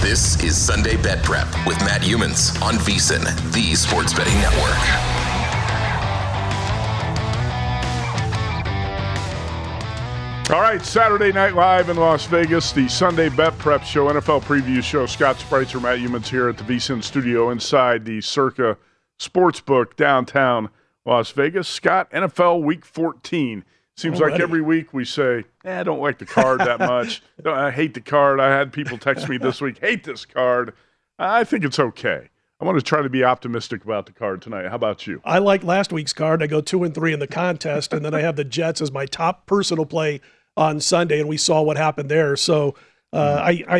This is Sunday Bet Prep with Matt Youmans on VSIN, the Sports Betting Network. All right, Saturday Night Live in Las Vegas, the Sunday Bet Prep Show, NFL Preview Show. Scott Spreitzer, Matt Youmans here at the VSIN studio inside the Circa Sportsbook downtown Las Vegas. Scott, NFL Week 14. Seems like every week we say, eh, I don't like the card that much. I hate the card. I had people text me this week, hate this card. I think it's okay. I want to try to be optimistic about the card tonight. How about you? I like last week's card. I go two and three in the contest, and then I have the Jets as my top personal play on Sunday, and we saw what happened there. So uh, mm-hmm. I, I,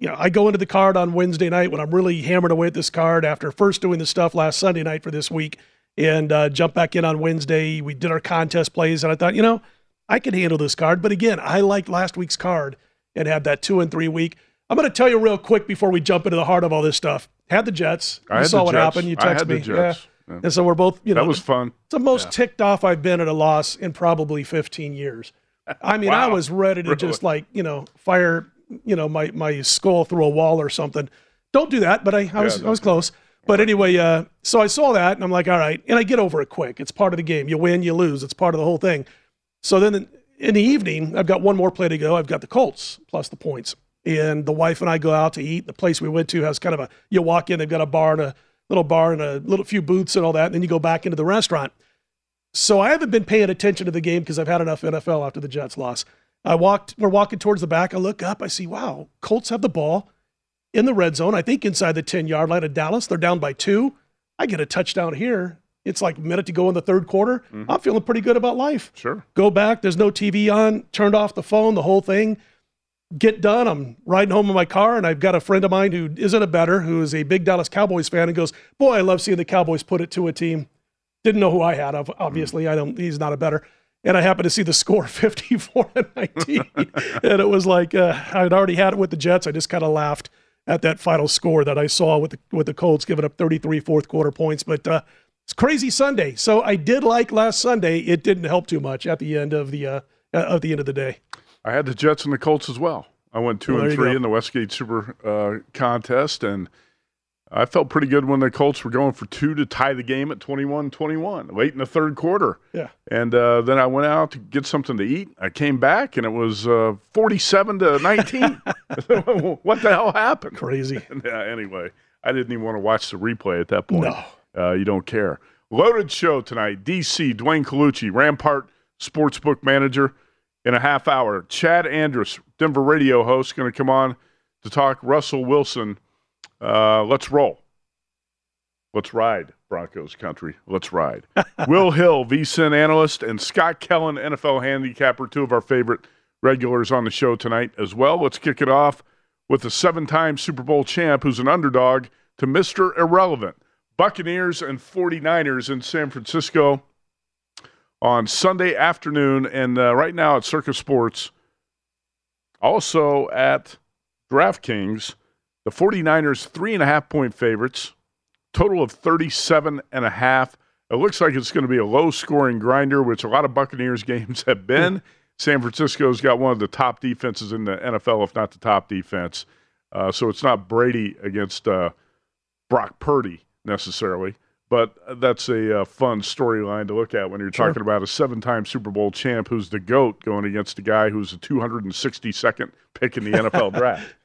you know, I go into the card on Wednesday night when I'm really hammered away at this card after first doing the stuff last Sunday night for this week, and uh, jump back in on Wednesday. We did our contest plays, and I thought, you know, I can handle this card. But again, I liked last week's card and had that two and three week. I'm going to tell you real quick before we jump into the heart of all this stuff. Had the Jets. I you saw what Jets. happened. You texted me. Yeah. yeah. And so we're both, you know, that was fun. It's the most yeah. ticked off I've been at a loss in probably 15 years. I mean, wow. I was ready to really? just like, you know, fire, you know, my, my skull through a wall or something. Don't do that, but I, I was, I was close. But anyway, uh, so I saw that and I'm like, all right. And I get over it quick. It's part of the game. You win, you lose. It's part of the whole thing. So then in the evening, I've got one more play to go. I've got the Colts plus the points. And the wife and I go out to eat. The place we went to has kind of a, you walk in, they've got a bar and a little bar and a little few booths and all that. And then you go back into the restaurant. So I haven't been paying attention to the game because I've had enough NFL after the Jets loss. I walked, we're walking towards the back. I look up, I see, wow, Colts have the ball in the red zone. I think inside the 10 yard line of Dallas. They're down by two. I get a touchdown here. It's like a minute to go in the third quarter. Mm-hmm. I'm feeling pretty good about life. Sure. Go back. There's no TV on. Turned off the phone, the whole thing. Get done. I'm riding home in my car, and I've got a friend of mine who isn't a better, who is a big Dallas Cowboys fan, and goes, Boy, I love seeing the Cowboys put it to a team. Didn't know who I had, obviously. Mm-hmm. I don't, he's not a better and I happened to see the score 54 to 19. and it was like uh, I'd already had it with the Jets. I just kind of laughed at that final score that I saw with the with the Colts giving up 33 fourth quarter points. But uh, it's crazy Sunday. So I did like last Sunday. It didn't help too much at the end of the uh, of the end of the day. I had the Jets and the Colts as well. I went two well, and three in the Westgate Super uh, contest, and I felt pretty good when the Colts were going for two to tie the game at 21-21 late in the third quarter. Yeah. And uh, then I went out to get something to eat. I came back and it was uh, 47 to 19. what the hell happened? Crazy. yeah, anyway, I didn't even want to watch the replay at that point. No. Uh, you don't care. Loaded show tonight. DC, Dwayne Colucci, Rampart Sportsbook Manager. in a half hour. Chad Andrus, Denver radio host, going to come on to talk Russell Wilson. Uh, let's roll. Let's ride, Broncos country. Let's ride. Will Hill, VSIN analyst, and Scott Kellen, NFL handicapper, two of our favorite regulars on the show tonight as well. Let's kick it off with a seven time Super Bowl champ who's an underdog to Mr. Irrelevant. Buccaneers and 49ers in San Francisco on Sunday afternoon, and uh, right now at Circa Sports, also at DraftKings, the 49ers three and a half point favorites, total of 37 and a half. It looks like it's going to be a low scoring grinder, which a lot of Buccaneers games have been. San Francisco's got one of the top defenses in the NFL, if not the top defense. Uh, so it's not Brady against uh, Brock Purdy necessarily. But that's a uh, fun storyline to look at when you're talking about a seven time Super Bowl champ who's the GOAT going against a guy who's a 262nd pick in the NFL draft.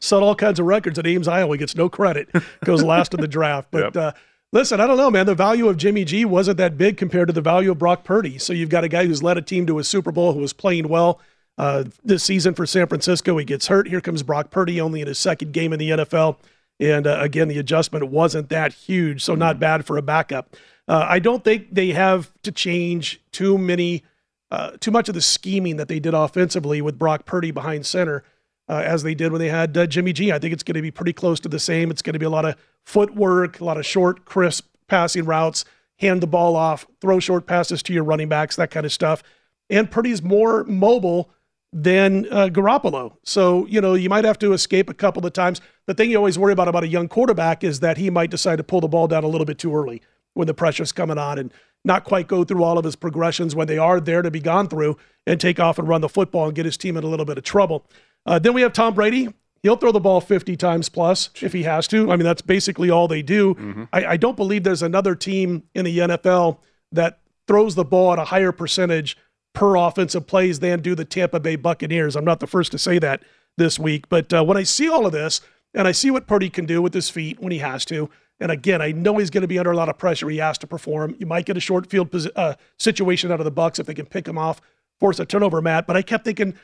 Set all kinds of records at Ames, Iowa. Gets no credit. Goes last in the draft. But yep. uh, listen, I don't know, man. The value of Jimmy G wasn't that big compared to the value of Brock Purdy. So you've got a guy who's led a team to a Super Bowl who was playing well uh, this season for San Francisco. He gets hurt. Here comes Brock Purdy, only in his second game in the NFL. And uh, again, the adjustment wasn't that huge, so not bad for a backup. Uh, I don't think they have to change too many, uh, too much of the scheming that they did offensively with Brock Purdy behind center, uh, as they did when they had uh, Jimmy G. I think it's going to be pretty close to the same. It's going to be a lot of footwork, a lot of short, crisp passing routes, hand the ball off, throw short passes to your running backs, that kind of stuff. And Purdy's more mobile than uh, Garoppolo. So, you know, you might have to escape a couple of times. The thing you always worry about about a young quarterback is that he might decide to pull the ball down a little bit too early when the pressure's coming on and not quite go through all of his progressions when they are there to be gone through and take off and run the football and get his team in a little bit of trouble. Uh, then we have Tom Brady. He'll throw the ball 50 times plus if he has to. I mean, that's basically all they do. Mm-hmm. I, I don't believe there's another team in the NFL that throws the ball at a higher percentage per offensive plays than do the Tampa Bay Buccaneers. I'm not the first to say that this week, but uh, when I see all of this and I see what Purdy can do with his feet when he has to, and again, I know he's going to be under a lot of pressure. He has to perform. You might get a short field uh, situation out of the Bucks if they can pick him off, force a turnover, Matt. But I kept thinking,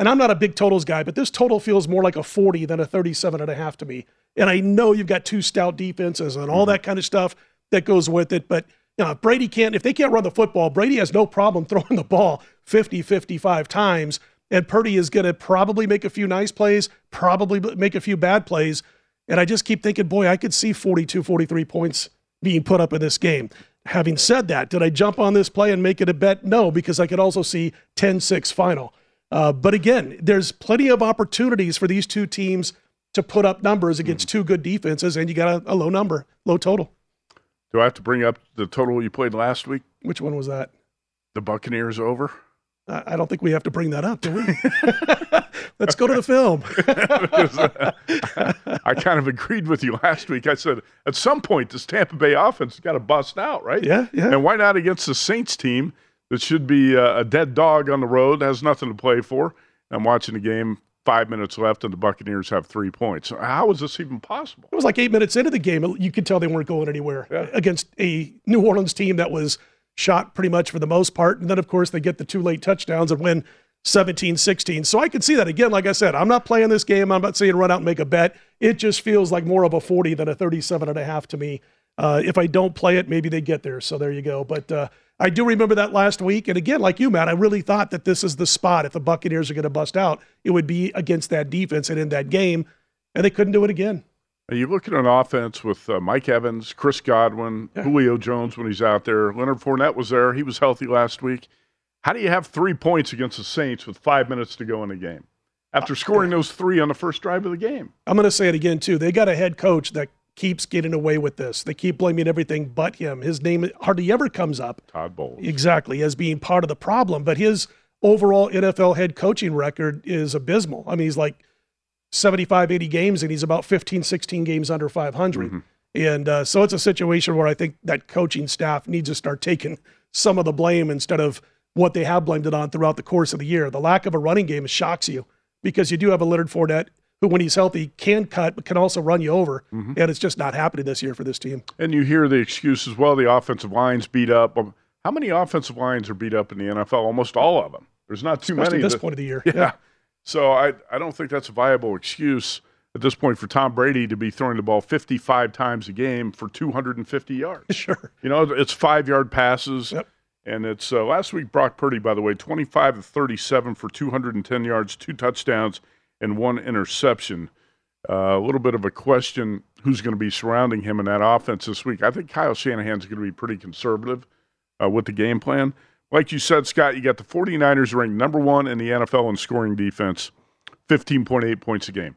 and I'm not a big totals guy, but this total feels more like a 40 than a 37 and a half to me. And I know you've got two stout defenses and all mm-hmm. that kind of stuff that goes with it, but you know, if Brady can't, if they can't run the football, Brady has no problem throwing the ball 50, 55 times. And Purdy is going to probably make a few nice plays, probably make a few bad plays. And I just keep thinking, boy, I could see 42, 43 points being put up in this game. Having said that, did I jump on this play and make it a bet? No, because I could also see 10 6 final. Uh, but again, there's plenty of opportunities for these two teams to put up numbers against mm-hmm. two good defenses, and you got a, a low number, low total. Do I have to bring up the total you played last week? Which one was that? The Buccaneers over. I don't think we have to bring that up, do we? Let's go to the film. I kind of agreed with you last week. I said at some point this Tampa Bay offense has got to bust out, right? Yeah, yeah. And why not against the Saints team that should be a dead dog on the road, has nothing to play for? I'm watching the game five minutes left and the Buccaneers have three points. How is this even possible? It was like eight minutes into the game. You could tell they weren't going anywhere yeah. against a New Orleans team that was shot pretty much for the most part. And then, of course, they get the two late touchdowns and win 17 16. So I can see that. Again, like I said, I'm not playing this game. I'm not saying run out and make a bet. It just feels like more of a 40 than a 37 and a half to me. Uh, if I don't play it, maybe they get there. So there you go. But uh, I do remember that last week. And again, like you, Matt, I really thought that this is the spot. If the Buccaneers are going to bust out, it would be against that defense and in that game. And they couldn't do it again. You look at an offense with uh, Mike Evans, Chris Godwin, yeah. Julio Jones when he's out there. Leonard Fournette was there. He was healthy last week. How do you have three points against the Saints with five minutes to go in the game after scoring those three on the first drive of the game? I'm going to say it again, too. They got a head coach that keeps getting away with this. They keep blaming everything but him. His name hardly ever comes up. Todd Bowles. Exactly, as being part of the problem. But his overall NFL head coaching record is abysmal. I mean, he's like 75, 80 games, and he's about 15, 16 games under 500. Mm-hmm. And uh, so it's a situation where I think that coaching staff needs to start taking some of the blame instead of what they have blamed it on throughout the course of the year. The lack of a running game shocks you because you do have a Leonard Fournette who, when he's healthy, can cut but can also run you over. Mm-hmm. And it's just not happening this year for this team. And you hear the excuse as well: the offensive line's beat up. Um, how many offensive lines are beat up in the NFL? Almost all of them. There's not too Especially many at this point of the year. Yeah. Yeah. So I I don't think that's a viable excuse at this point for Tom Brady to be throwing the ball 55 times a game for 250 yards. Sure. You know, it's five yard passes. Yep. And it's uh, last week, Brock Purdy, by the way, 25 of 37 for 210 yards, two touchdowns, and one interception. Uh, a little bit of a question who's going to be surrounding him in that offense this week. I think Kyle Shanahan's going to be pretty conservative uh, with the game plan. Like you said, Scott, you got the 49ers ranked number one in the NFL in scoring defense, 15.8 points a game.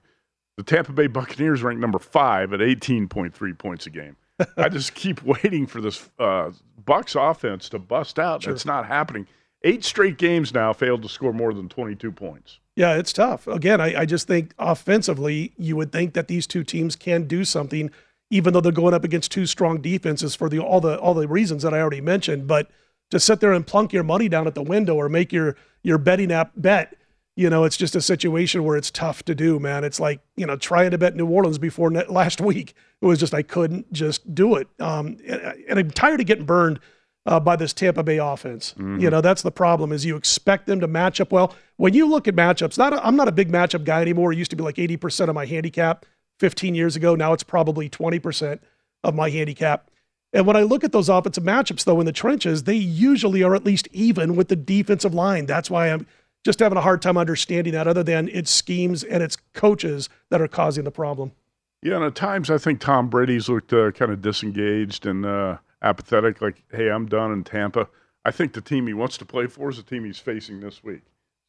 The Tampa Bay Buccaneers ranked number five at 18.3 points a game. I just keep waiting for this uh, Bucks offense to bust out. It's not happening. Eight straight games now failed to score more than 22 points. Yeah, it's tough. Again, I, I just think offensively, you would think that these two teams can do something, even though they're going up against two strong defenses for the all the all the reasons that I already mentioned. But to sit there and plunk your money down at the window or make your your betting app bet, you know, it's just a situation where it's tough to do, man. It's like you know trying to bet New Orleans before ne- last week. It was just I couldn't just do it, um, and, and I'm tired of getting burned uh, by this Tampa Bay offense. You know, that's the problem is you expect them to match up well. When you look at matchups, not a, I'm not a big matchup guy anymore. It used to be like 80% of my handicap 15 years ago. Now it's probably 20% of my handicap. And when I look at those offensive matchups, though, in the trenches, they usually are at least even with the defensive line. That's why I'm just having a hard time understanding that, other than it's schemes and it's coaches that are causing the problem. Yeah, and at times I think Tom Brady's looked uh, kind of disengaged and uh, apathetic, like, hey, I'm done in Tampa. I think the team he wants to play for is the team he's facing this week,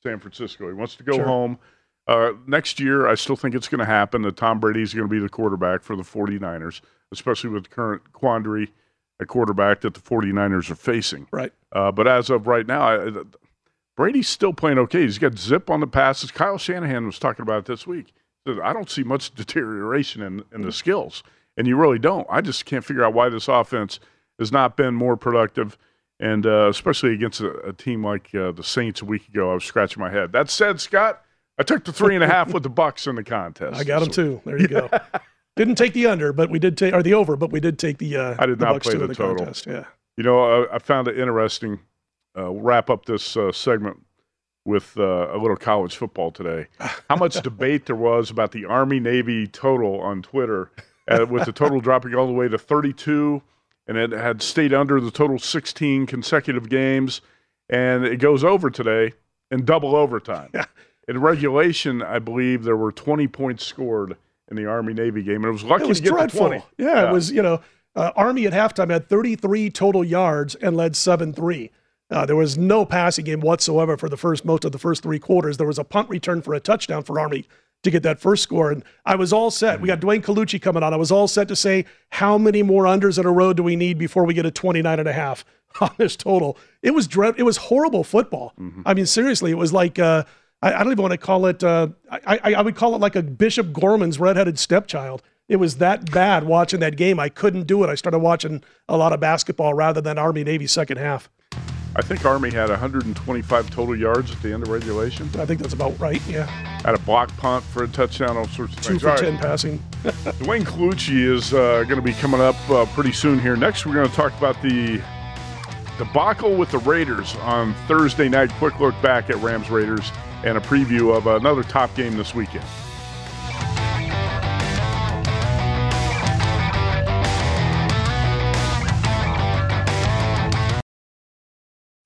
San Francisco. He wants to go Sure. home. Uh, next year, I still think it's going to happen that Tom Brady's going to be the quarterback for the 49ers, especially with the current quandary at quarterback that the 49ers are facing. Right. Uh, but as of right now, I, Brady's still playing okay. He's got zip on the passes. Kyle Shanahan was talking about it this week. I don't see much deterioration in, in the skills, and you really don't. I just can't figure out why this offense has not been more productive, and uh, especially against a, a team like uh, the Saints a week ago. I was scratching my head. That said, Scott, I took the three and a half with the Bucks in the contest. I got them too. There you go. Didn't take the under, but we did take or the over, but we did take the. Uh, I did the not Bucks play the in total. contest. Yeah. You know, I, I found it interesting. Uh, wrap up this uh, segment with uh, a little college football today. How much debate there was about the Army Navy total on Twitter, uh, with the total dropping all the way to 32, and it had stayed under the total 16 consecutive games, and it goes over today in double overtime. In regulation, I believe there were 20 points scored in the Army Navy game, and it was lucky It was to get dreadful. to 20. Yeah, it was, you know, uh, Army at halftime had 33 total yards and led 7 3. Uh, there was no passing game whatsoever for the first most of the first three quarters. There was a punt return for a touchdown for Army to get that first score. And I was all set. We got Dwayne Colucci coming on. I was all set to say, how many more unders in a row do we need before we get a 29 and a half on this total? It was dread. It was horrible football. I mean, seriously, it was like, uh, I, I don't even want to call it, uh, I, I, I would call it like a Bishop Gorman's redheaded stepchild. It was that bad watching that game. I couldn't do it. I started watching a lot of basketball rather than Army Navy second half. I think Army had 125 total yards at the end of regulation. I think that's about right. Yeah. Had a block punt for a touchdown, all sorts of Two things. for All 10 right. passing. Dwayne Colucci is uh, going to be coming up uh, pretty soon here. Next, we're going to talk about the debacle with the Raiders on Thursday night. Quick look back at Rams Raiders and a preview of another top game this weekend.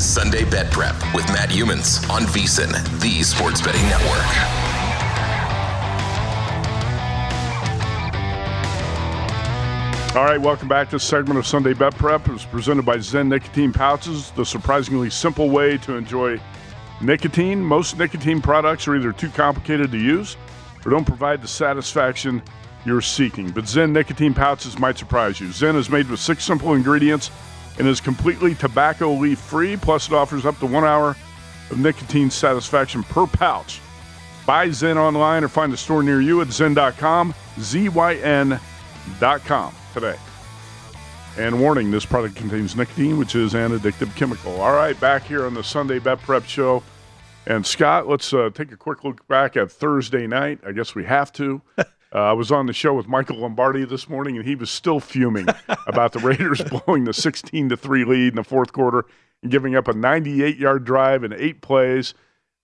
Is Sunday Bet Prep with Matt Youmans on VSIN, the Sports Betting Network. All right, welcome back to this segment of Sunday Bet Prep. It's presented by Zyn Nicotine Pouches, the surprisingly simple way to enjoy nicotine. Most nicotine products are either too complicated to use or don't provide the satisfaction you're seeking. But Zyn Nicotine Pouches might surprise you. Zyn is made with six simple ingredients and is completely tobacco leaf free. Plus, it offers up to one hour of nicotine satisfaction per pouch. Buy Zyn online or find a store near you at Zyn.com, Z-Y-N.com today. And warning, this product contains nicotine, which is an addictive chemical. All right, back here on the Sunday Bet Prep Show. And Scott, let's uh, take a quick look back at Thursday night. I guess we have to. Uh, I was on the show with Michael Lombardi this morning, and he was still fuming about the Raiders blowing the 16 to three lead in the fourth quarter and giving up a 98 yard drive in eight plays.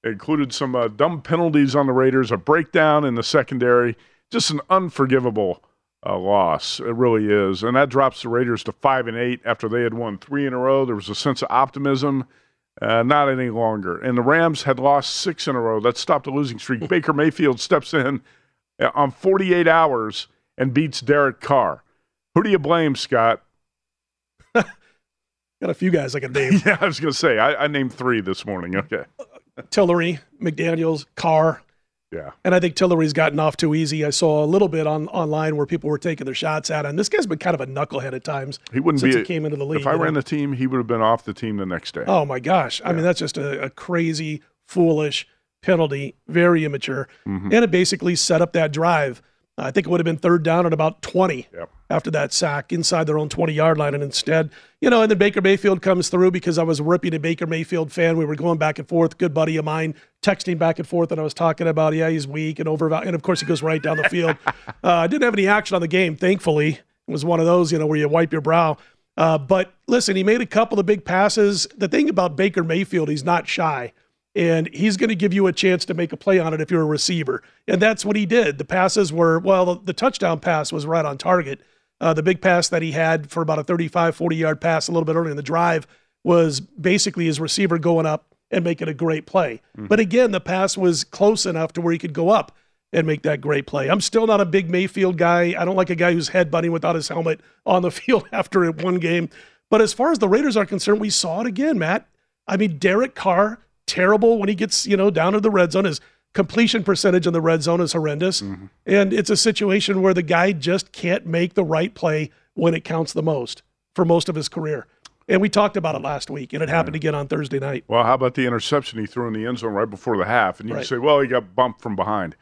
It included some uh, dumb penalties on the Raiders, a breakdown in the secondary, just an unforgivable uh, loss. It really is, and that drops the Raiders to five and eight after they had won three in a row. There was a sense of optimism. Uh, not any longer. And the Rams had lost six in a row. That stopped a losing streak. Baker Mayfield steps in Uh, on 48 hours and beats Derek Carr. Who do you blame, Scott? Got a few guys I can name. yeah, I was going to say, I, I, named three this morning. Okay. Uh, Tillery, McDaniels, Carr. Yeah. And I think Tillery's gotten off too easy. I saw a little bit on online where people were taking their shots at him. This guy's been kind of a knucklehead at times. He wouldn't since be. He came into the league. If I ran know? the team, he would have been off the team the next day. Oh my gosh! Yeah. I mean, that's just a, a crazy, foolish penalty, very immature. Mm-hmm. And it basically set up that drive. I think it would have been third down at about 20 yep. after that sack inside their own 20 yard line. And instead, you know, and then Baker Mayfield comes through because I was ripping a Baker Mayfield fan. We were going back and forth, good buddy of mine, texting back and forth. And I was talking about, yeah, he's weak and over. And of course, he goes right down the field. uh, I didn't have any action on the game, thankfully. It was one of those, you know, where you wipe your brow. Uh, but listen, he made a couple of big passes. The thing about Baker Mayfield, he's not shy and he's going to give you a chance to make a play on it if you're a receiver. And that's what he did. The passes were, well, the, touchdown pass was right on target. Uh, the big pass that he had for about a 35, 40 yard pass a little bit earlier in the drive was basically his receiver going up and making a great play. Mm-hmm. But again, the pass was close enough to where he could go up and make that great play. I'm still not a big Mayfield guy. I don't like a guy who's headbutting without his helmet on the field after one game. But as far as the Raiders are concerned, we saw it again, Matt. I mean, Derek Carr terrible when he gets, you know, down to the red zone. His completion percentage in the red zone is horrendous. Mm-hmm. And it's a situation where the guy just can't make the right play when it counts the most for most of his career. And we talked about it last week, and it happened again on Thursday night. Well, how about the interception he threw in the end zone right before the half? And you right. say, well, he got bumped from behind.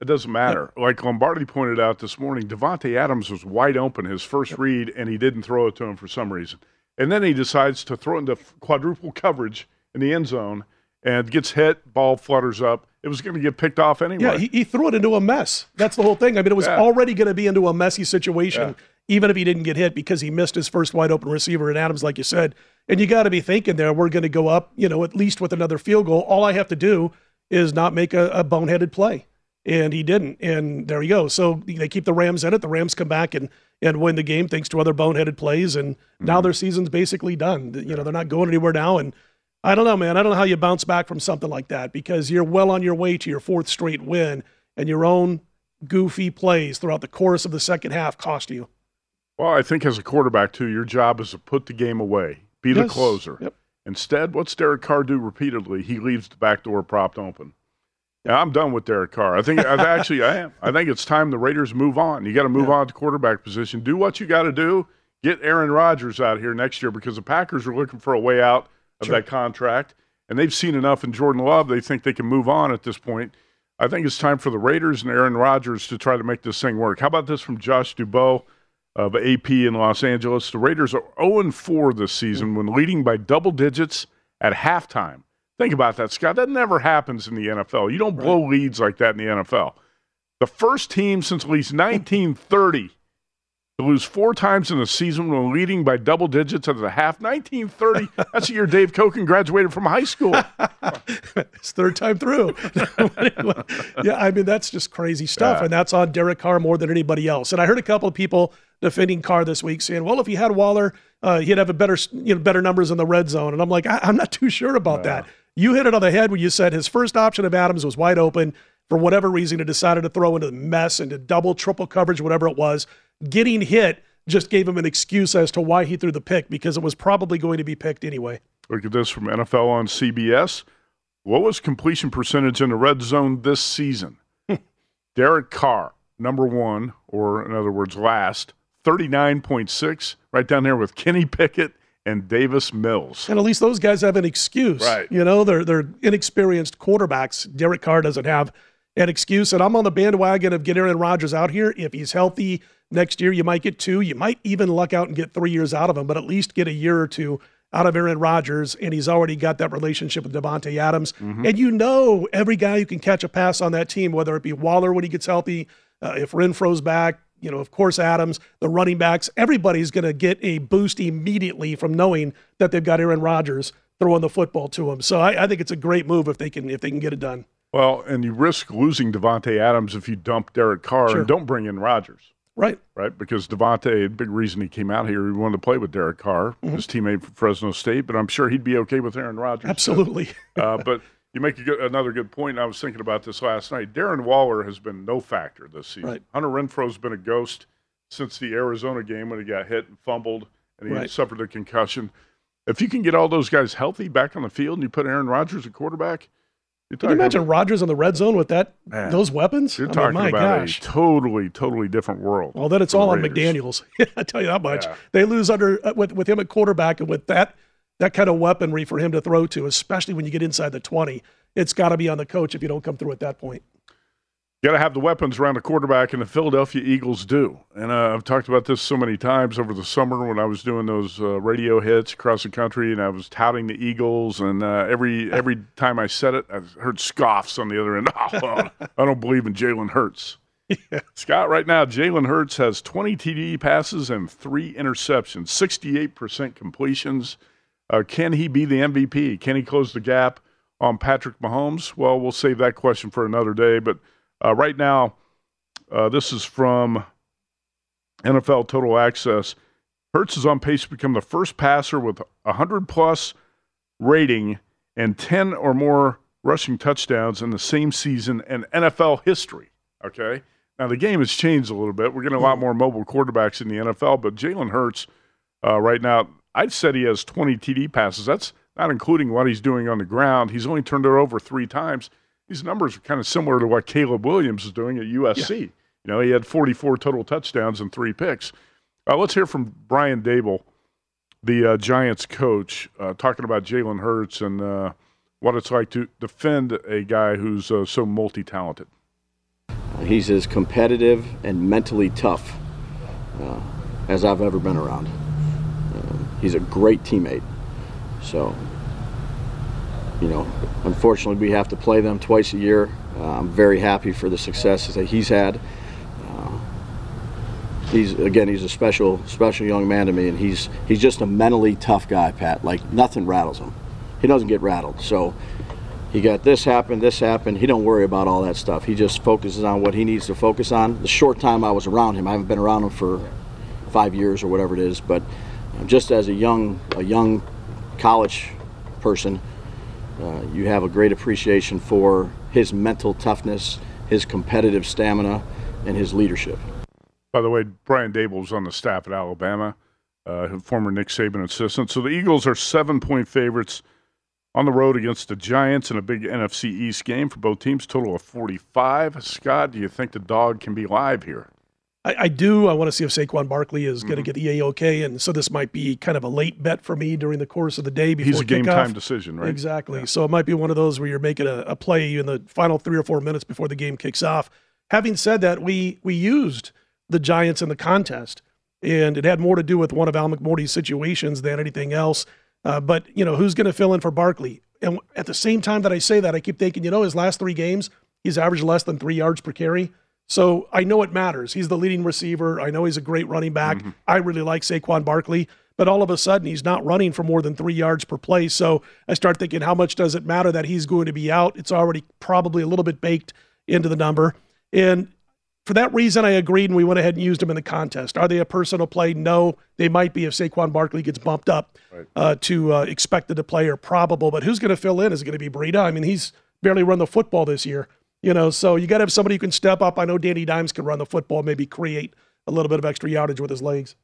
It doesn't matter. Like Lombardi pointed out this morning, Davante Adams was wide open his first yep. read, and he didn't throw it to him for some reason. And then he decides to throw into quadruple coverage in the end zone and gets hit, ball flutters up. It was going to get picked off anyway. Yeah, he, he, threw it into a mess. That's the whole thing. I mean, it was yeah. already going to be into a messy situation, yeah. even if he didn't get hit because he missed his first wide open receiver in Adams, like you said. And you got to be thinking there, we're going to go up, you know, at least with another field goal. All I have to do is not make a, a boneheaded play. And he didn't. And there you go. So they keep the Rams in it. The Rams come back and, and win the game thanks to other boneheaded plays. And mm-hmm. now their season's basically done. You know, they're not going anywhere now. And I don't know, man. I don't know how you bounce back from something like that because you're well on your way to your fourth straight win, and your own goofy plays throughout the course of the second half cost you. Well, I think as a quarterback too, your job is to put the game away, be yes. the closer. Yep. Instead, what's Derek Carr do repeatedly? He leaves the back door propped open. Yeah, I'm done with Derek Carr. I think I've actually I am. I think it's time the Raiders move on. You got to move yeah. on to quarterback position. Do what you got to do. Get Aaron Rodgers out here next year because the Packers are looking for a way out of sure. that contract, and they've seen enough in Jordan Love. They think they can move on at this point. I think it's time for the Raiders and Aaron Rodgers to try to make this thing work. How about this from Josh Dubow of AP in Los Angeles? The Raiders are 0 4 this season when leading by double digits at halftime. Think about that, Scott. That never happens in the NFL. You don't blow leads like that in the NFL. The first team since at least 1930 to lose four times in a season when leading by double digits at the half. 1930. That's the year Dave Cokin graduated from high school. it's third time through. yeah, I mean that's just crazy stuff, yeah. and that's on Derek Carr more than anybody else. And I heard a couple of people defending Carr this week saying, "Well, if he had Waller, uh, he'd have a better, you know, better numbers in the red zone." And I'm like, I- am not too sure about that. You hit it on the head when you said his first option of Adams was wide open. For whatever reason, he decided to throw into the mess, into double, triple coverage, whatever it was getting hit just gave him an excuse as to why he threw the pick because it was probably going to be picked anyway. Look at this from NFL on CBS. What was completion percentage in the red zone this season? Derek Carr, number one, or in other words, last, 39.6, right down there with Kenny Pickett and Davis Mills. And at least those guys have an excuse. Right. You know, they're, they're inexperienced quarterbacks. Derek Carr doesn't have an excuse. And I'm on the bandwagon of get Aaron Rodgers out here. If he's healthy, Next year, you might get two. You might even luck out and get three years out of him, but at least get a year or two out of Aaron Rodgers. And he's already got that relationship with Davante Adams. Mm-hmm. And you know every guy who can catch a pass on that team, whether it be Waller when he gets healthy, uh, if Renfrow's back, you know, of course, Adams, the running backs, everybody's going to get a boost immediately from knowing that they've got Aaron Rodgers throwing the football to him. So I, I think it's a great move if they can if they can get it done. Well, and you risk losing Davante Adams if you dump Derek Carr sure. and don't bring in Rodgers. Right. Right. Because Davante, big reason he came out here, he wanted to play with Derek Carr, mm-hmm. his teammate from Fresno State, but I'm sure he'd be okay with Aaron Rodgers. Absolutely. uh, but you make good, another good point. I was thinking about this last night. Darren Waller has been no factor this season. Right. Hunter Renfrow's been a ghost since the Arizona game when he got hit and fumbled and he right. suffered a concussion. If you can get all those guys healthy back on the field and you put Aaron Rodgers at quarterback – can you imagine Rodgers in the red zone with that man, those weapons? You're I talking mean, my about gosh. a totally, totally different world. Well, then it's all on McDaniels. I tell you that much. Yeah. They lose under uh, with with him at quarterback and with that that kind of weaponry for him to throw to, especially when you get inside the twenty. It's got to be on the coach if you don't come through at that point. Got to have the weapons around the quarterback, and the Philadelphia Eagles do. And uh, I've talked about this so many times over the summer when I was doing those uh, radio hits across the country, and I was touting the Eagles. And uh, every every time I said it, I heard scoffs on the other end. Oh, I don't believe in Jalen Hurts. Yeah. Scott, right now, Jalen Hurts has 20 TD passes and three interceptions, 68% completions. Uh, can he be the MVP? Can he close the gap on Patrick Mahomes? Well, we'll save that question for another day, but – uh, right now, uh, this is from NFL Total Access. Hurts is on pace to become the first passer with 100 plus rating and 10 or more rushing touchdowns in the same season in NFL history. Okay. Now, the game has changed a little bit. We're getting a lot more mobile quarterbacks in the NFL, but Jalen Hurts, uh, right now, I'd said he has 20 TD passes. That's not including what he's doing on the ground. He's only turned it over three times these numbers are kind of similar to what Caleb Williams is doing at USC. Yeah. You know, he had 44 total touchdowns and three picks. Uh, let's hear from Brian Daboll, the uh, Giants coach, uh, talking about Jalen Hurts and uh, what it's like to defend a guy who's uh, so multi talented. He's as competitive and mentally tough uh, as I've ever been around. Um, he's a great teammate. So, you know, unfortunately, we have to play them twice a year. Uh, I'm very happy for the success that he's had. Uh, he's again, he's a special, special young man to me, and he's he's just a mentally tough guy, Pat. Like nothing rattles him. He doesn't get rattled. So he got this happen, this happened. He don't worry about all that stuff. He just focuses on what he needs to focus on. The short time I was around him, I haven't been around him for five years or whatever it is, but just as a young a young college person, uh, you have a great appreciation for his mental toughness, his competitive stamina, and his leadership. By the way, Brian Daboll's on the staff at Alabama, uh, former Nick Saban assistant. So the Eagles are seven point favorites on the road against the Giants in a big NFC East game for both teams, total of 45. Scott, do you think the dog can be live here? I, I do. I want to see if Saquon Barkley is mm-hmm. going to get the A-OK, and so this might be kind of a late bet for me during the course of the day before He's a game time decision, right? Exactly. Yeah. So it might be one of those where you're making a, a play in the final three or four minutes before the game kicks off. Having said that, we we used the Giants in the contest, and it had more to do with one of Al McMordie's situations than anything else. Uh, but you know who's going to fill in for Barkley? And at the same time that I say that, I keep thinking, you know, his last three games, he's averaged less than three yards per carry. So I know it matters. He's the leading receiver. I know he's a great running back. Mm-hmm. I really like Saquon Barkley, but all of a sudden he's not running for more than three yards per play. So I start thinking, how much does it matter that he's going to be out? It's already probably a little bit baked into the number. And for that reason, I agreed and we went ahead and used him in the contest. Are they a personal play? No, they might be if Saquon Barkley gets bumped up right. uh, to uh, expected to play or probable. But who's going to fill in? Is it going to be Breida? I mean, he's barely run the football this year. You know, so you got to have somebody who can step up. I know Danny Dimes can run the football, maybe create a little bit of extra yardage with his legs.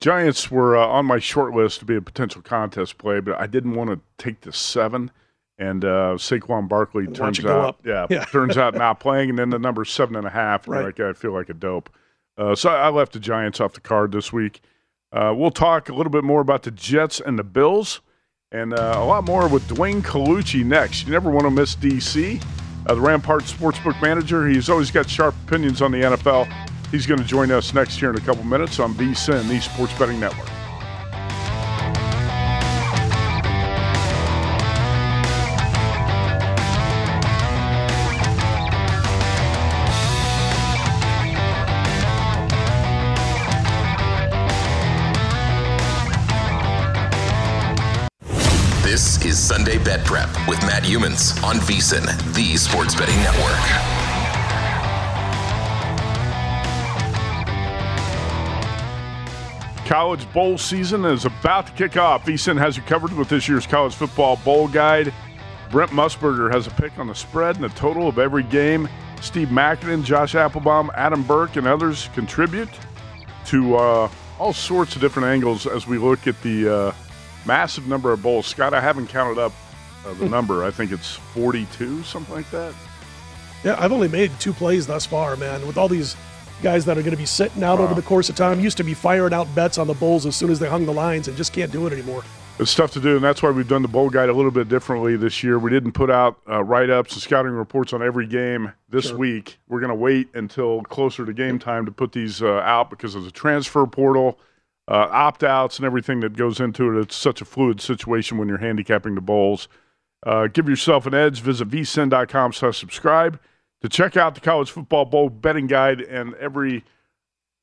Giants were uh, on my short list to be a potential contest play, but I didn't want to take the seven. And uh, Saquon Barkley and turns out, yeah, yeah. turns out not playing, and then the number seven and a half. Right. Like I feel like a dope. Uh, so I left the Giants off the card this week. Uh, we'll talk a little bit more about the Jets and the Bills, and uh, a lot more with Dwayne Colucci next. You never want to miss DC uh, the Rampart Sportsbook manager. He's always got sharp opinions on the NFL. He's going to join us next year in a couple minutes on VSIN, the Sports Betting Network. Youmans on VSIN, the Sports Betting Network. College bowl season is about to kick off. VSIN has you covered with this year's college football bowl guide. Brent Musburger has a pick on the spread and the total of every game. Steve Makinen, Josh Appelbaum, Adam Burke, and others contribute to uh, all sorts of different angles as we look at the uh, massive number of bowls. Scott, I haven't counted up uh, the number. I think it's 42, something like that. Yeah, I've only made two plays thus far, man. With all these guys that are going to be sitting out wow. over the course of time, used to be firing out bets on the bowls as soon as they hung the lines and just can't do it anymore. It's tough to do, and that's why we've done the bowl guide a little bit differently this year. We didn't put out uh, write ups and scouting reports on every game this sure. week. We're going to wait until closer to game time to put these uh, out because of the transfer portal uh, opt outs and everything that goes into it. It's such a fluid situation when you're handicapping the bowls. Uh, give yourself an edge. Visit vsin.com slash subscribe to check out the college football bowl betting guide and every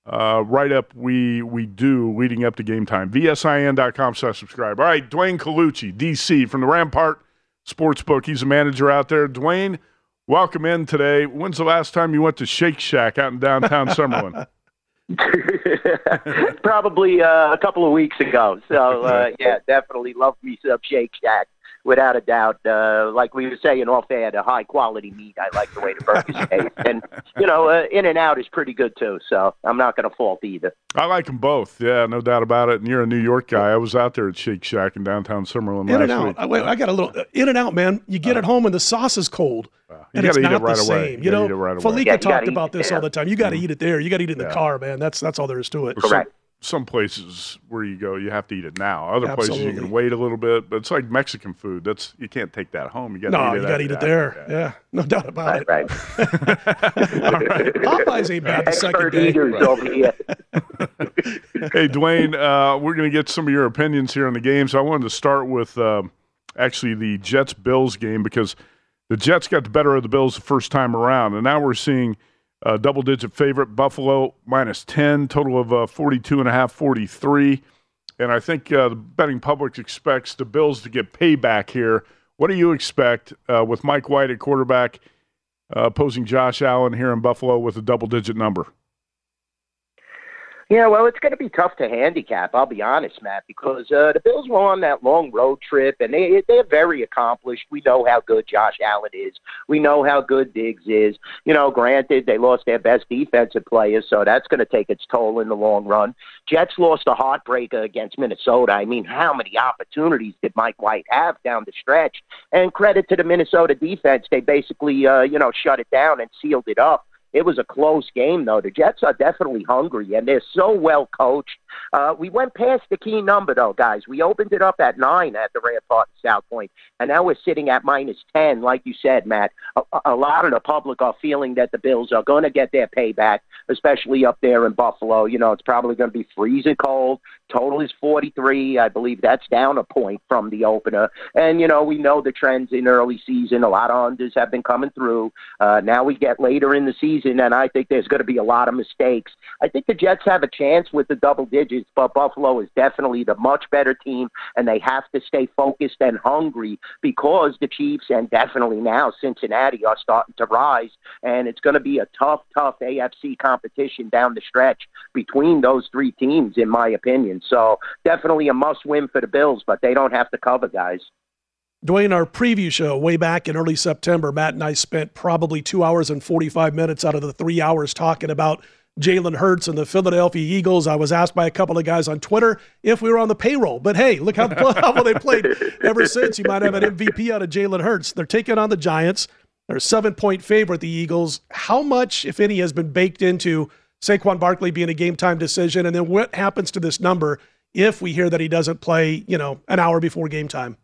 uh, write up we we do leading up to game time. VSIN.com slash subscribe. All right, Dwayne Colucci, DC from the Rampart Sportsbook. He's a manager out there. Dwayne, welcome in today. When's the last time you went to Shake Shack out in downtown Summerlin? Probably uh, a couple of weeks ago. So uh, yeah, definitely love me some Shake Shack without a doubt. Uh, like we were saying off air, the high quality meat. I like the way the burgers taste, and you know, uh, In and Out is pretty good too. So I'm not going to fault either. I like them both. Yeah, no doubt about it. And you're a New York guy. I was out there at Shake Shack in downtown Summerlin In and Out. I, I, got a little uh, In and Out, man. You get uh, it home and the sauce is cold. You got to eat it right away. You, you know, right Falika yeah, talked about this all the time. You got to mm. eat it there. You got to eat it in the car, man. That's that's all there is to it. Correct. Some places where you go, you have to eat it now. Other Absolutely. places you can wait a little bit, but it's like Mexican food. That's you can't take that home. You got no, eat you got to eat it there. Yeah. yeah. no doubt about right, it. Right. All right, Popeyes ain't bad the second day. eaters over here. hey, Dwayne, uh, we're going to get some of your opinions here on the game. So I wanted to start with um, actually the Jets Bills game because the Jets got the better of the Bills the first time around, and now we're seeing a double digit favorite Buffalo minus 10, total of uh, 42 and a half, 43. And I think uh, the betting public expects the Bills to get payback here. What do you expect uh, with Mike White at quarterback uh, opposing Josh Allen here in Buffalo with a double digit number? Yeah, well, it's going to be tough to handicap. I'll be honest, Matt, because uh, the Bills were on that long road trip, and they they're very accomplished. We know how good Josh Allen is. We know how good Diggs is. You know, granted, they lost their best defensive players, so that's going to take its toll in the long run. Jets lost a heartbreaker against Minnesota. I mean, how many opportunities did Mike White have down the stretch? And credit to the Minnesota defense, they basically uh, you know shut it down and sealed it up. It was a close game, though. The Jets are definitely hungry, and they're so well coached. Uh, we went past the key number, though, guys. We opened it up at nine at the Rampart South Point, and now we're sitting at minus ten. Like you said, Matt, a, a lot of the public are feeling that the Bills are going to get their payback, especially up there in Buffalo. You know, it's probably going to be freezing cold. Total is 43. I believe that's down a point from the opener. And, you know, we know the trends in early season. A lot of unders have been coming through. Uh, now we get later in the season, and I think there's going to be a lot of mistakes. I think the Jets have a chance with the double digits, but Buffalo is definitely the much better team, and they have to stay focused and hungry because the Chiefs and definitely now Cincinnati are starting to rise, and it's going to be a tough, tough AFC competition down the stretch between those three teams, in my opinion. So definitely a must win for the Bills, but they don't have to cover, guys. Dwayne, our preview show way back in early September, Matt and I spent probably two hours and 45 minutes out of the three hours talking about Jalen Hurts and the Philadelphia Eagles. I was asked by a couple of guys on Twitter if we were on the payroll, but hey, look how, how well they played ever since. You might have an MVP out of Jalen Hurts. They're taking on the Giants. They're a seven point favorite, the Eagles. How much, if any, has been baked into Saquon Barkley being a game time decision? And then what happens to this number if we hear that he doesn't play, you know, an hour before game time?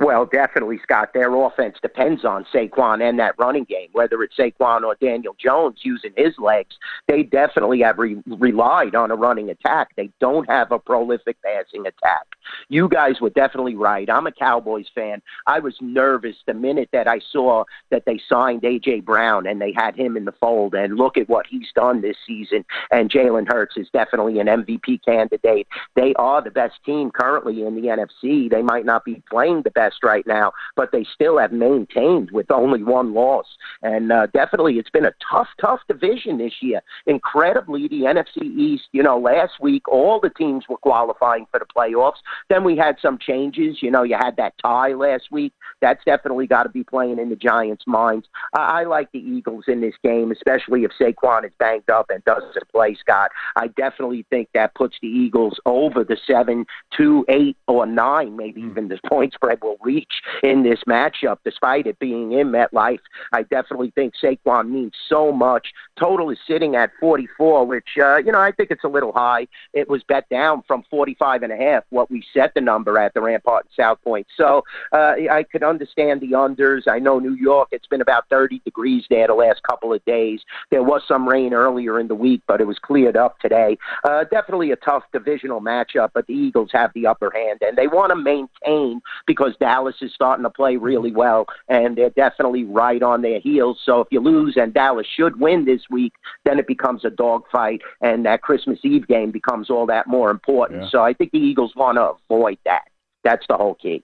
Well, definitely, Scott. Their offense depends on Saquon and that running game, whether it's Saquon or Daniel Jones using his legs. They definitely have re- relied on a running attack. They don't have a prolific passing attack. You guys were definitely right. I'm a Cowboys fan. I was nervous the minute that I saw that they signed A.J. Brown and they had him in the fold. And look at what he's done this season. And Jalen Hurts is definitely an MVP candidate. They are the best team currently in the NFC. They might not be playing the best right now, but they still have maintained with only one loss. And uh, definitely, it's been a tough, tough division this year. Incredibly, the NFC East, you know, last week, all the teams were qualifying for the playoffs. Then we had some changes. You know, you had that tie last week. That's definitely got to be playing in the Giants' minds. I, I like the Eagles in this game, especially if Saquon is banged up and doesn't play, Scott. I definitely think that puts the Eagles over the seven, two, eight, or nine, maybe even the point spread will reach in this matchup, despite it being in MetLife. I definitely think Saquon means so much. Total is sitting at 44, which, uh, you know, I think it's a little high. It was bet down from 45 and a half, what we set the number at the Rampart and South Point. So uh, I could understand the unders. I know New York, it's been about 30 degrees there the last couple of days. There was some rain earlier in the week, but it was cleared up today. Uh, definitely a tough divisional matchup, but the Eagles have the upper hand, and they want to maintain because Dallas is starting to play really well, and they're definitely right on their heels. So if you lose and Dallas should win this week, then it becomes a dogfight, and that Christmas Eve game becomes all that more important. Yeah. So I think the Eagles want to avoid that. That's the whole key.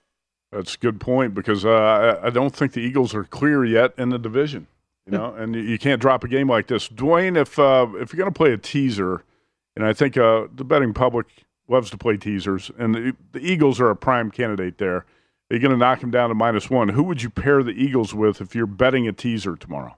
That's a good point because uh, I, don't think the Eagles are clear yet in the division. You know, and you- you can't drop a game like this. Dwayne, if uh, if you're going to play a teaser, and I think uh, the betting public loves to play teasers, and the, the Eagles are a prime candidate there. You're going to knock them down to minus one. Who would you pair the Eagles with if you're betting a teaser tomorrow?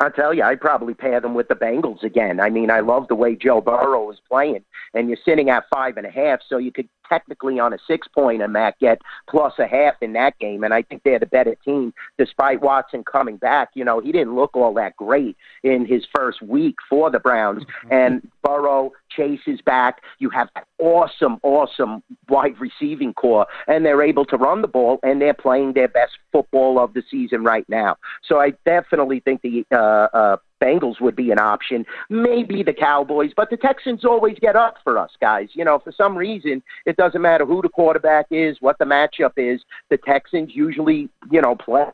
I'll tell you, I'd probably pair them with the Bengals again. I mean, I love the way Joe Burrow is playing, and you're sitting at five and a half, so you could technically on a six pointer, Matt, get plus a half in that game. And I think they're the better team despite Watson coming back. You know, he didn't look all that great in his first week for the Browns. Mm-hmm. And Burrow, Chase is back. You have awesome, awesome wide receiving corps, and they're able to run the ball, and they're playing their best football of the season right now. So I definitely think the uh, uh, Bengals would be an option, maybe the Cowboys, but the Texans always get up for us guys. You know, for some reason, it doesn't matter who the quarterback is, what the matchup is. The Texans usually, you know, play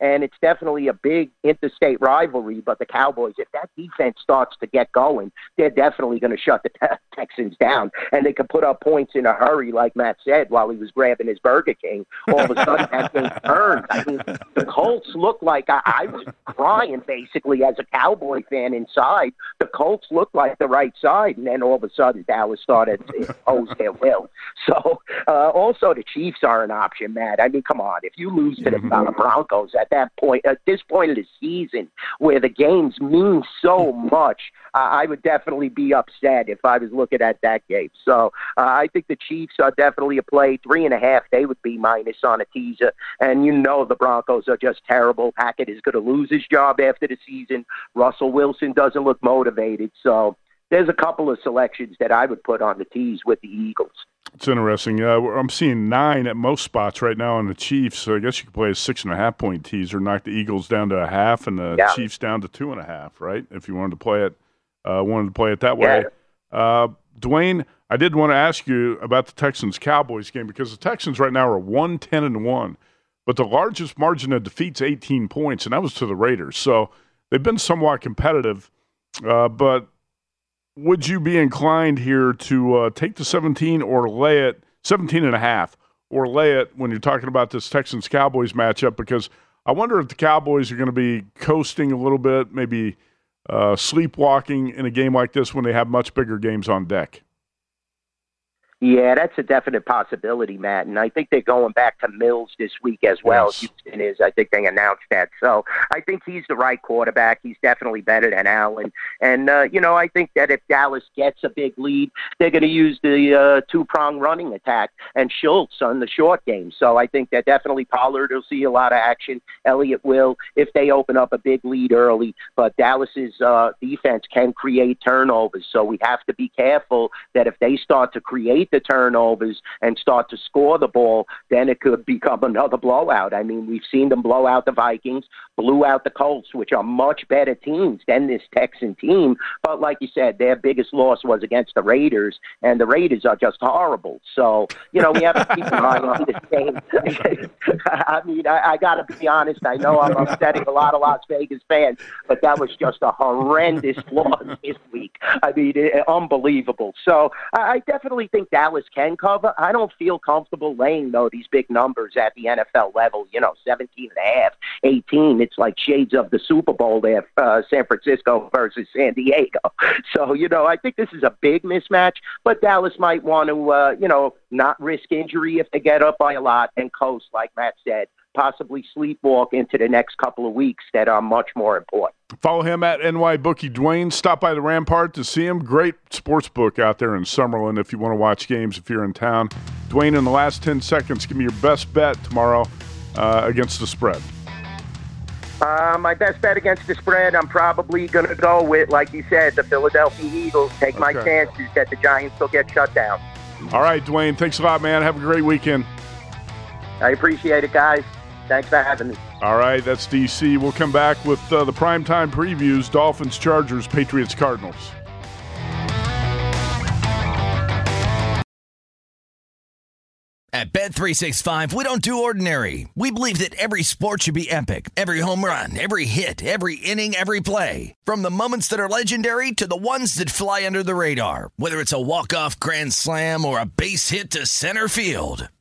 and it's definitely a big interstate rivalry. But the Cowboys, if that defense starts to get going, they're definitely going to shut the te- Texans down, and they can put up points in a hurry, like Matt said, while he was grabbing his Burger King. All of a sudden, that game turned. I mean, the Colts looked like I, I was crying basically as a Cowboy fan inside. The Colts looked like the right side, and then all of a sudden, Dallas started to impose their will. So, uh, also the Chiefs are an option, Matt. I mean, come on, if you lose to the uh, Broncos at that point, at this point of the season, where the games mean so much, uh, I would definitely be upset if I was looking at that game. So uh, I think the Chiefs are definitely a play. Three and a half, they would be minus on a teaser. And you know the Broncos are just terrible. Hackett is going to lose his job after the season. Russell Wilson doesn't look motivated. So there's a couple of selections that I would put on the tees with the Eagles. It's interesting. Uh, I'm seeing nine at most spots right now on the Chiefs. So I guess you could play a six and a half point teaser, knock the Eagles down to a half, and the yeah. Chiefs down to two and a half. Right? If you wanted to play it, uh, wanted to play it that way. Yeah. Uh, Dwayne, I did want to ask you about the Texans Cowboys game because the Texans right now are one ten and one, but the largest margin of defeat's 18 points, and that was to the Raiders. So they've been somewhat competitive, uh, but would you be inclined here to uh, take the 17 or lay it 17 and a half or lay it when you're talking about this Texans Cowboys matchup? Because I wonder if the Cowboys are going to be coasting a little bit, maybe uh, sleepwalking in a game like this when they have much bigger games on deck. Yeah, that's a definite possibility, Matt. And I think they're going back to Mills this week as well. Yes. Houston is. I think they announced that. So I think he's the right quarterback. He's definitely better than Allen. And, uh, you know, I think that if Dallas gets a big lead, they're going to use the uh, two prong running attack and Schultz on the short game. So I think that definitely Pollard will see a lot of action. Elliott will if they open up a big lead early. But Dallas's uh, defense can create turnovers. So we have to be careful that if they start to create the turnovers and start to score the ball, then it could become another blowout. I mean, we've seen them blow out the Vikings, blew out the Colts, which are much better teams than this Texan team. But like you said, their biggest loss was against the Raiders, and the Raiders are just horrible. So, you know, we have to keep an eye on this game. I mean, I, I got to be honest. I know I'm upsetting a lot of Las Vegas fans, but that was just a horrendous loss this week. I mean, it, unbelievable. So I definitely think that Dallas can cover. I don't feel comfortable laying though these big numbers at the NFL level. You know, 17 and a half, 18. It's like shades of the Super Bowl there, uh, San Francisco versus San Diego. So you know, I think this is a big mismatch. But Dallas might want to, uh, you know, not risk injury if they get up by a lot and coast, like Matt said possibly sleepwalk into the next couple of weeks that are much more important. Follow him at NY Bookie Dwayne. Stop by the Rampart to see him. Great sports book out there in Summerlin if you want to watch games if you're in town. Dwayne, in the last 10 seconds, give me your best bet tomorrow uh, against the spread. Uh, my best bet against the spread, I'm probably going to go with, like you said, the Philadelphia Eagles. Take okay. my chances that the Giants will get shut down. All right, Dwayne. Thanks a lot, man. Have a great weekend. I appreciate it, guys. Thanks for having me. All right, that's DC. We'll come back with uh, the primetime previews Dolphins, Chargers, Patriots, Cardinals. At Bet365, we don't do ordinary. We believe that every sport should be epic every home run, every hit, every inning, every play. From the moments that are legendary to the ones that fly under the radar, whether it's a walk-off grand slam or a base hit to center field.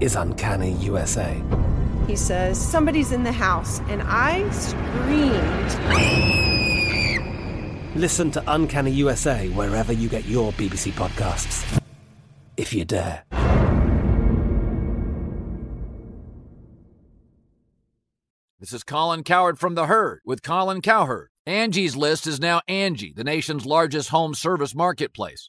is Uncanny USA. He says, Somebody's in the house, and I screamed. Listen to Uncanny USA wherever you get your BBC podcasts, if you dare. This is Colin Cowherd from The Herd with Colin Cowherd. Angie's List is now Angie, the nation's largest home service marketplace.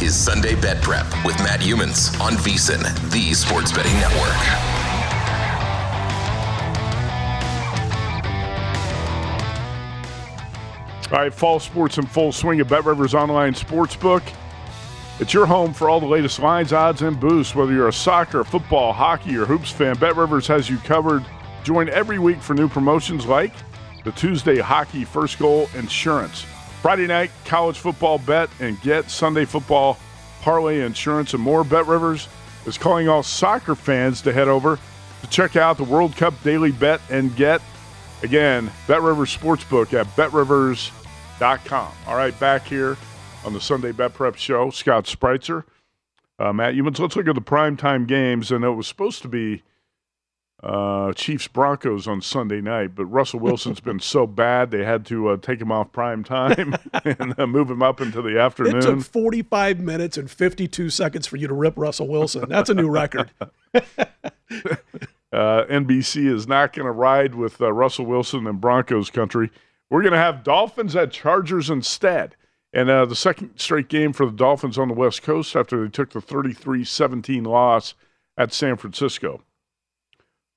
Is Sunday Bet Prep with Matt Youmans on VSIN, the Sports Betting Network. All right, fall sports in full swing at Bet Rivers Online Sportsbook. It's your home for all the latest lines, odds, and boosts. Whether you're a soccer, football, hockey, or hoops fan, Bet Rivers has you covered. Join every week for new promotions like the Tuesday Hockey First Goal Insurance. Friday night college football bet and get Sunday football parlay insurance and more. Bet Rivers is calling all soccer fans to head over to check out the World Cup daily bet and get. Again, Bet Rivers Sportsbook at betrivers.com. All right, back here on the Sunday Bet Prep Show, Scott Spritzer, uh, Matt Youmans. Let's look at the primetime games. And it was supposed to be uh, Chiefs Broncos on Sunday night, but Russell Wilson's been so bad they had to uh, take him off prime time and uh, move him up into the afternoon. It took 45 minutes and 52 seconds for you to rip Russell Wilson. That's a new record. Uh, NBC is not going to ride with uh, Russell Wilson in Broncos country. We're going to have Dolphins at Chargers instead. And uh, the second straight game for the Dolphins on the West Coast after they took the 33 17 loss at San Francisco.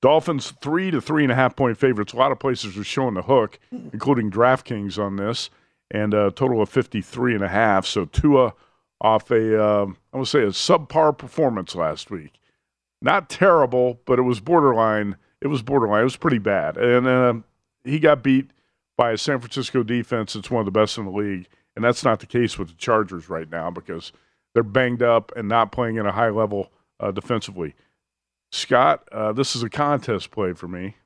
Dolphins three to three and a half point favorites. A lot of places are showing the hook, including DraftKings on this, and a total of 53 and a half. So Tua off a, um, I would say a subpar performance last week. Not terrible, but it was borderline. It was borderline. It was pretty bad. And uh, he got beat by a San Francisco defense that's one of the best in the league. And that's not the case with the Chargers right now because they're banged up and not playing at a high level uh, defensively. Scott, uh, this is a contest play for me.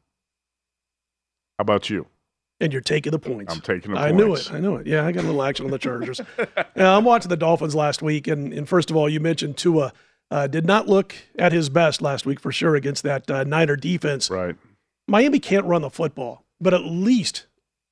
How about you? And you're taking the points. I'm taking the I points. knew it. I knew it. Yeah, I got a little action on the Chargers. yeah, I'm watching the Dolphins last week, and, and first of all, you mentioned Tua uh, did not look at his best last week for sure against that uh, Niner defense. Right. Miami can't run the football, but at least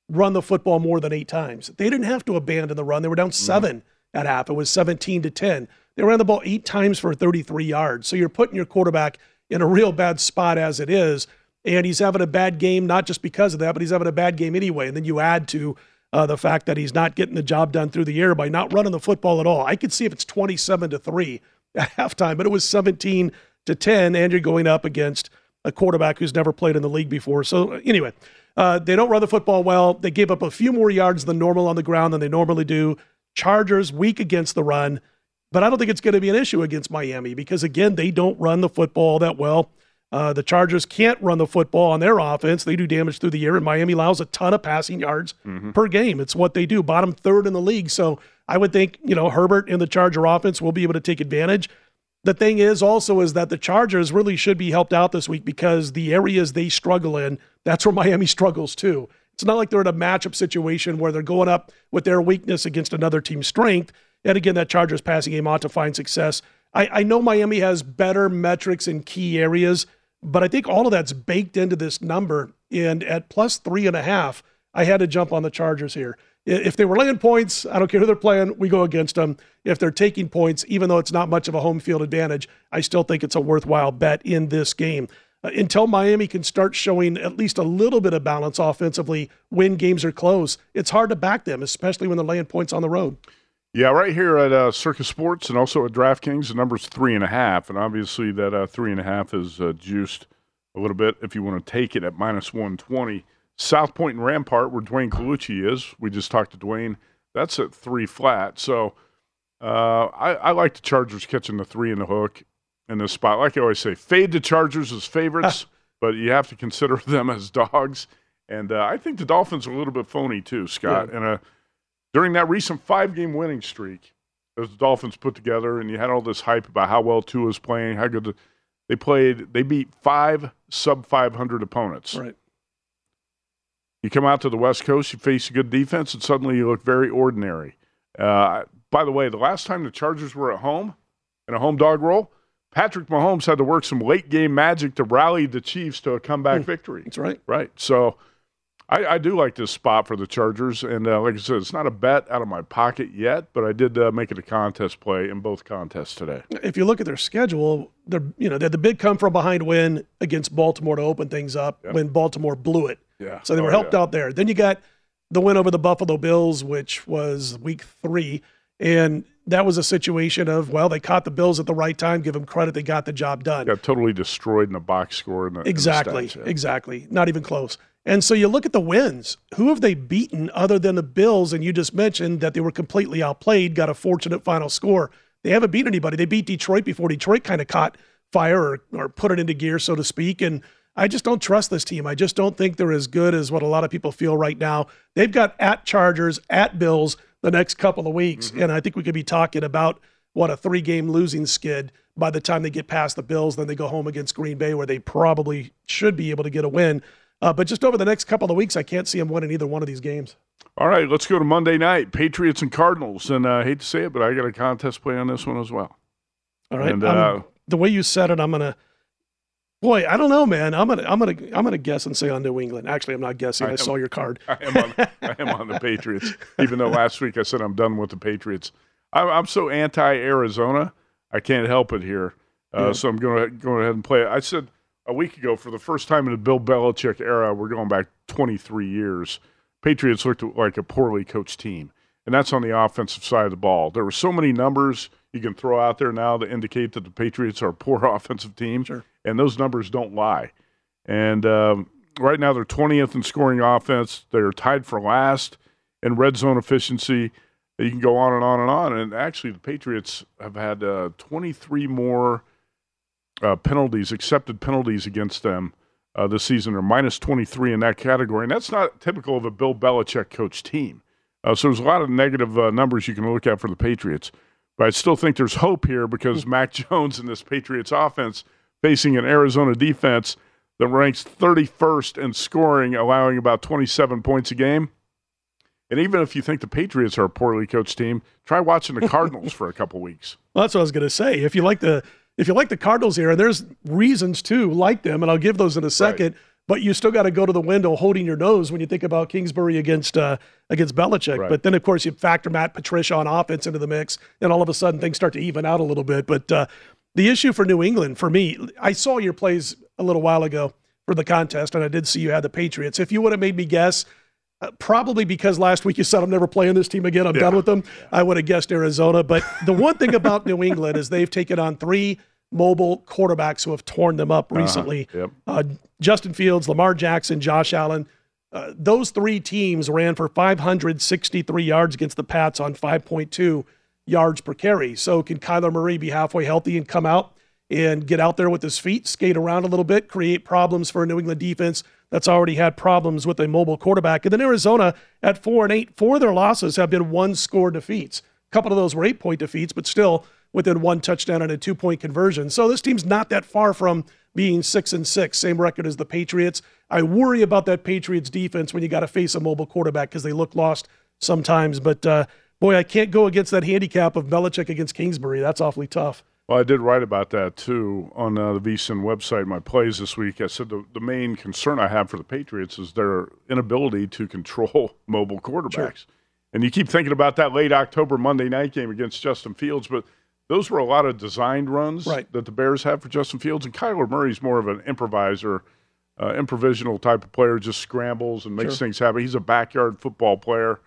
run the football more than eight times. They didn't have to abandon the run. They were down 7 mm-hmm. at half. It was 17 to 10. They ran the ball eight times for 33 yards. So you're putting your quarterback – in a real bad spot as it is. And he's having a bad game, not just because of that, but he's having a bad game anyway. And then you add to uh, the fact that he's not getting the job done through the air by not running the football at all. I could see if it's 27 to 3 at halftime, but it was 17 to 10, and you're going up against a quarterback who's never played in the league before. So, anyway, uh, they don't run the football well. They gave up a few more yards than normal on the ground than they normally do. Chargers weak against the run but I don't think it's going to be an issue against Miami because, again, they don't run the football that well. Uh, the Chargers can't run the football on their offense. They do damage through the air, and Miami allows a ton of passing yards mm-hmm. per game. It's what they do, bottom third in the league. So I would think, you know, Herbert and the Charger offense will be able to take advantage. The thing is also is that the Chargers really should be helped out this week because the areas they struggle in, that's where Miami struggles too. It's not like they're in a matchup situation where they're going up with their weakness against another team's strength. And again, that Chargers passing game ought to find success. I, I know Miami has better metrics in key areas, but I think all of that's baked into this number. And at plus three and a half, I had to jump on the Chargers here. If they were laying points, I don't care who they're playing, we go against them. If they're taking points, even though it's not much of a home field advantage, I still think it's a worthwhile bet in this game. Uh, until Miami can start showing at least a little bit of balance offensively when games are close, it's hard to back them, especially when they're laying points on the road. Yeah, right here at uh, Circa Sports and also at DraftKings, the number's three and a half, and obviously that uh, three and a half is uh, juiced a little bit if you want to take it at minus one twenty. South Point and Rampart, where Dwayne Colucci is, we just talked to Dwayne. That's at three flat. So uh, I, I, like the Chargers catching the three in the hook in this spot. Like I always say, fade the Chargers as favorites, but you have to consider them as dogs. And uh, I think the Dolphins are a little bit phony too, Scott. Yeah. And uh, during that recent five game winning streak as the Dolphins put together, and you had all this hype about how well Tua was playing, how good the, they played. They beat five sub 500 opponents. Right. You come out to the West Coast, you face a good defense, and suddenly you look very ordinary. Uh, by the way, the last time the Chargers were at home in a home dog role, Patrick Mahomes had to work some late game magic to rally the Chiefs to a comeback mm, victory. That's right. Right. So I, I, do like this spot for the Chargers, and uh, like I said, it's not a bet out of my pocket yet, but I did uh, make it a contest play in both contests today. If you look at their schedule, they're you know they had the big come from behind win against Baltimore to open things up yeah. when Baltimore blew it. Yeah, so they were oh, helped yeah. out there. Then you got the win over the Buffalo Bills, which was week three, and that was a situation of well, they caught the Bills at the right time. Give them credit; they got the job done. Got totally destroyed in the box score. In the, exactly, in the stats, yeah. exactly. Not even close. And so you look at the wins. Who have they beaten other than the Bills? And you just mentioned that they were completely outplayed, got a fortunate final score. They haven't beat anybody. They beat Detroit before Detroit kind of caught fire or, or put it into gear, so to speak. And I just don't trust this team. I just don't think they're as good as what a lot of people feel right now. They've got at Chargers, at Bills the next couple of weeks. Mm-hmm. And I think we could be talking about what a three game losing skid by the time they get past the Bills. Then they go home against Green Bay, where they probably should be able to get a win. Uh, but just over the next couple of weeks, I can't see him winning either one of these games. All right, let's go to Monday night Patriots and Cardinals. And uh, I hate to say it, but I got a contest play on this one as well. All right. And, uh, the way you said it, I'm going to. Boy, I don't know, man. I'm gonna, I'm gonna, I'm gonna guess and say on New England. Actually, I'm not guessing. I, I am, saw your card. I am, on, I am on the Patriots. Even though last week I said I'm done with the Patriots. I'm, I'm so anti-Arizona. I can't help it here. Uh, yeah. So I'm going to go ahead and play it. I said a week ago, for the first time in the Bill Belichick era, we're going back 23 years, Patriots looked like a poorly coached team. And that's on the offensive side of the ball. There were so many numbers you can throw out there now to indicate that the Patriots are a poor offensive team. Sure. And those numbers don't lie. And um, right now, they're 20th in scoring offense. They're tied for last in red zone efficiency. You can go on and on and on. And actually, the Patriots have had uh, 23 more – uh, penalties, accepted penalties against them uh, this season are minus 23 in that category. And that's not typical of a Bill Belichick coach team. Uh, so there's a lot of negative uh, numbers you can look at for the Patriots. But I still think there's hope here because Mac Jones and this Patriots offense facing an Arizona defense that ranks 31st in scoring, allowing about 27 points a game. And even if you think the Patriots are a poorly coached team, try watching the Cardinals for a couple weeks. Well, that's what I was going to say. If you like the if you like the Cardinals here, and there's reasons to like them, and I'll give those in a second. Right. But you still got to go to the window holding your nose when you think about Kingsbury against uh, against Belichick. Right. But then, of course, you factor Matt Patricia on offense into the mix, and all of a sudden things start to even out a little bit. But uh, the issue for New England, for me, I saw your plays a little while ago for the contest, and I did see you had the Patriots. If you would have made me guess, uh, probably because last week you said I'm never playing this team again, I'm yeah. done with them. I would have guessed Arizona. But the one thing about New England is they've taken on three mobile quarterbacks who have torn them up uh-huh. recently. Uh-huh. Yep. Uh, Justin Fields, Lamar Jackson, Josh Allen. Uh, those three teams ran for 563 yards against the Pats on 5.2 yards per carry. So can Kyler Murray be halfway healthy and come out and get out there with his feet, skate around a little bit, create problems for a New England defense that's already had problems with a mobile quarterback? And then Arizona at four and eight, four of their losses have been one score defeats. A couple of those were eight point defeats, but still within one touchdown and a two point conversion. So this team's not that far from being six and six, same record as the Patriots. I worry about that Patriots defense when you got to face a mobile quarterback because they look lost sometimes. But uh, boy, I can't go against that handicap of Belichick against Kingsbury. That's awfully tough. Well, I did write about that too on uh, the VSIN website. My plays this week. I said the, the main concern I have for the Patriots is their inability to control mobile quarterbacks. Sure. And you keep thinking about that late October Monday night game against Justin Fields, but those were a lot of designed runs right. that the Bears have for Justin Fields. And Kyler Murray's more of an improviser, uh, improvisational type of player, just scrambles and makes sure. things happen. He's a backyard football player,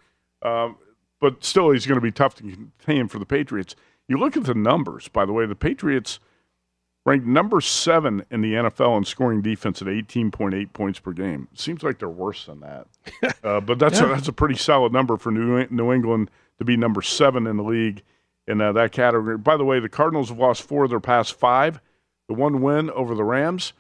um, but still, he's going to be tough to contain for the Patriots. You look at the numbers, by the way, the Patriots ranked number seven in the NFL in scoring defense at 18.8 points per game. Seems like they're worse than that. uh, but that's, yeah. a, that's a pretty solid number for New, New England to be number seven in the league in uh, that category. By the way, the Cardinals have lost four of their past five. The one win over the Rams,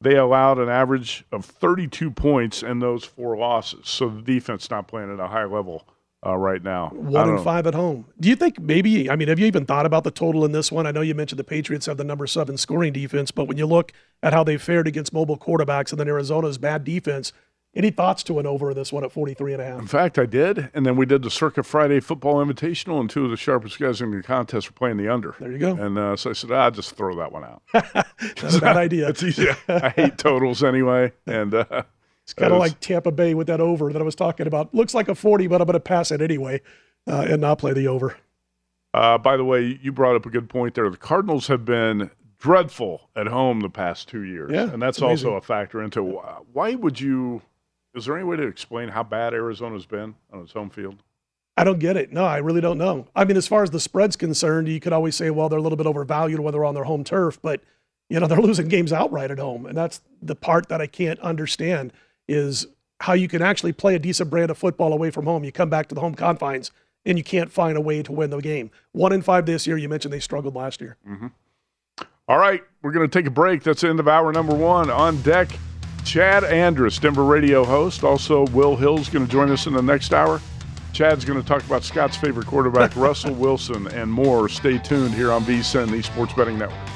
they allowed an average of 32 points in those four losses. So the defense not playing at a high level uh, right now. One and five at home. Do you think maybe? I mean, have you even thought about the total in this one? I know you mentioned the Patriots have the number seven scoring defense, but when you look at how they fared against mobile quarterbacks and then Arizona's bad defense, any thoughts to an over in this one at 43 and a half? In fact, I did. And then we did the Circa Friday Football Invitational, and two of the sharpest guys in the contest were playing the under. There you go. And uh, so I said, I'll just throw that one out. That's a bad idea. it's easy. I hate totals anyway. And uh, it's kind of like Tampa Bay with that over that I was talking about. Looks like a 40, but I'm going to pass it anyway uh, and not play the over. Uh, by the way, you brought up a good point there. The Cardinals have been dreadful at home the past two years. Yeah, and that's also a factor into why would you – is there any way to explain how bad Arizona's been on its home field? I don't get it. No, I really don't know. I mean, as far as the spread's concerned, you could always say, well, they're a little bit overvalued when they're on their home turf, but you know they're losing games outright at home, and that's the part that I can't understand is how you can actually play a decent brand of football away from home. You come back to the home confines and you can't find a way to win the game. One in five this year. You mentioned they struggled last year. Mm-hmm. All right, we're going to take a break. That's the end of hour number one on deck. Chad Andrus, Denver radio host. Also, Will Hill's going to join us in the next hour. Chad's going to talk about Scott's favorite quarterback, Russell Wilson, and more. Stay tuned here on VSIN, the Sports Betting Network.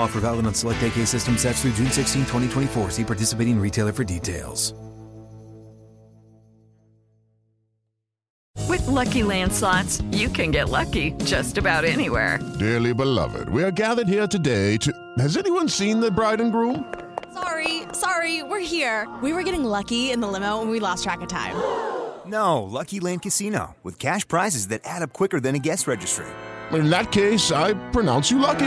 Offer valid on select AK system sets through June 16, 2024. See participating retailer for details. With Lucky Land slots, you can get lucky just about anywhere. Dearly beloved, we are gathered here today to. Has anyone seen the bride and groom? Sorry, sorry, we're here. We were getting lucky in the limo and we lost track of time. No, Lucky Land Casino, with cash prizes that add up quicker than a guest registry in that case, I pronounce you lucky.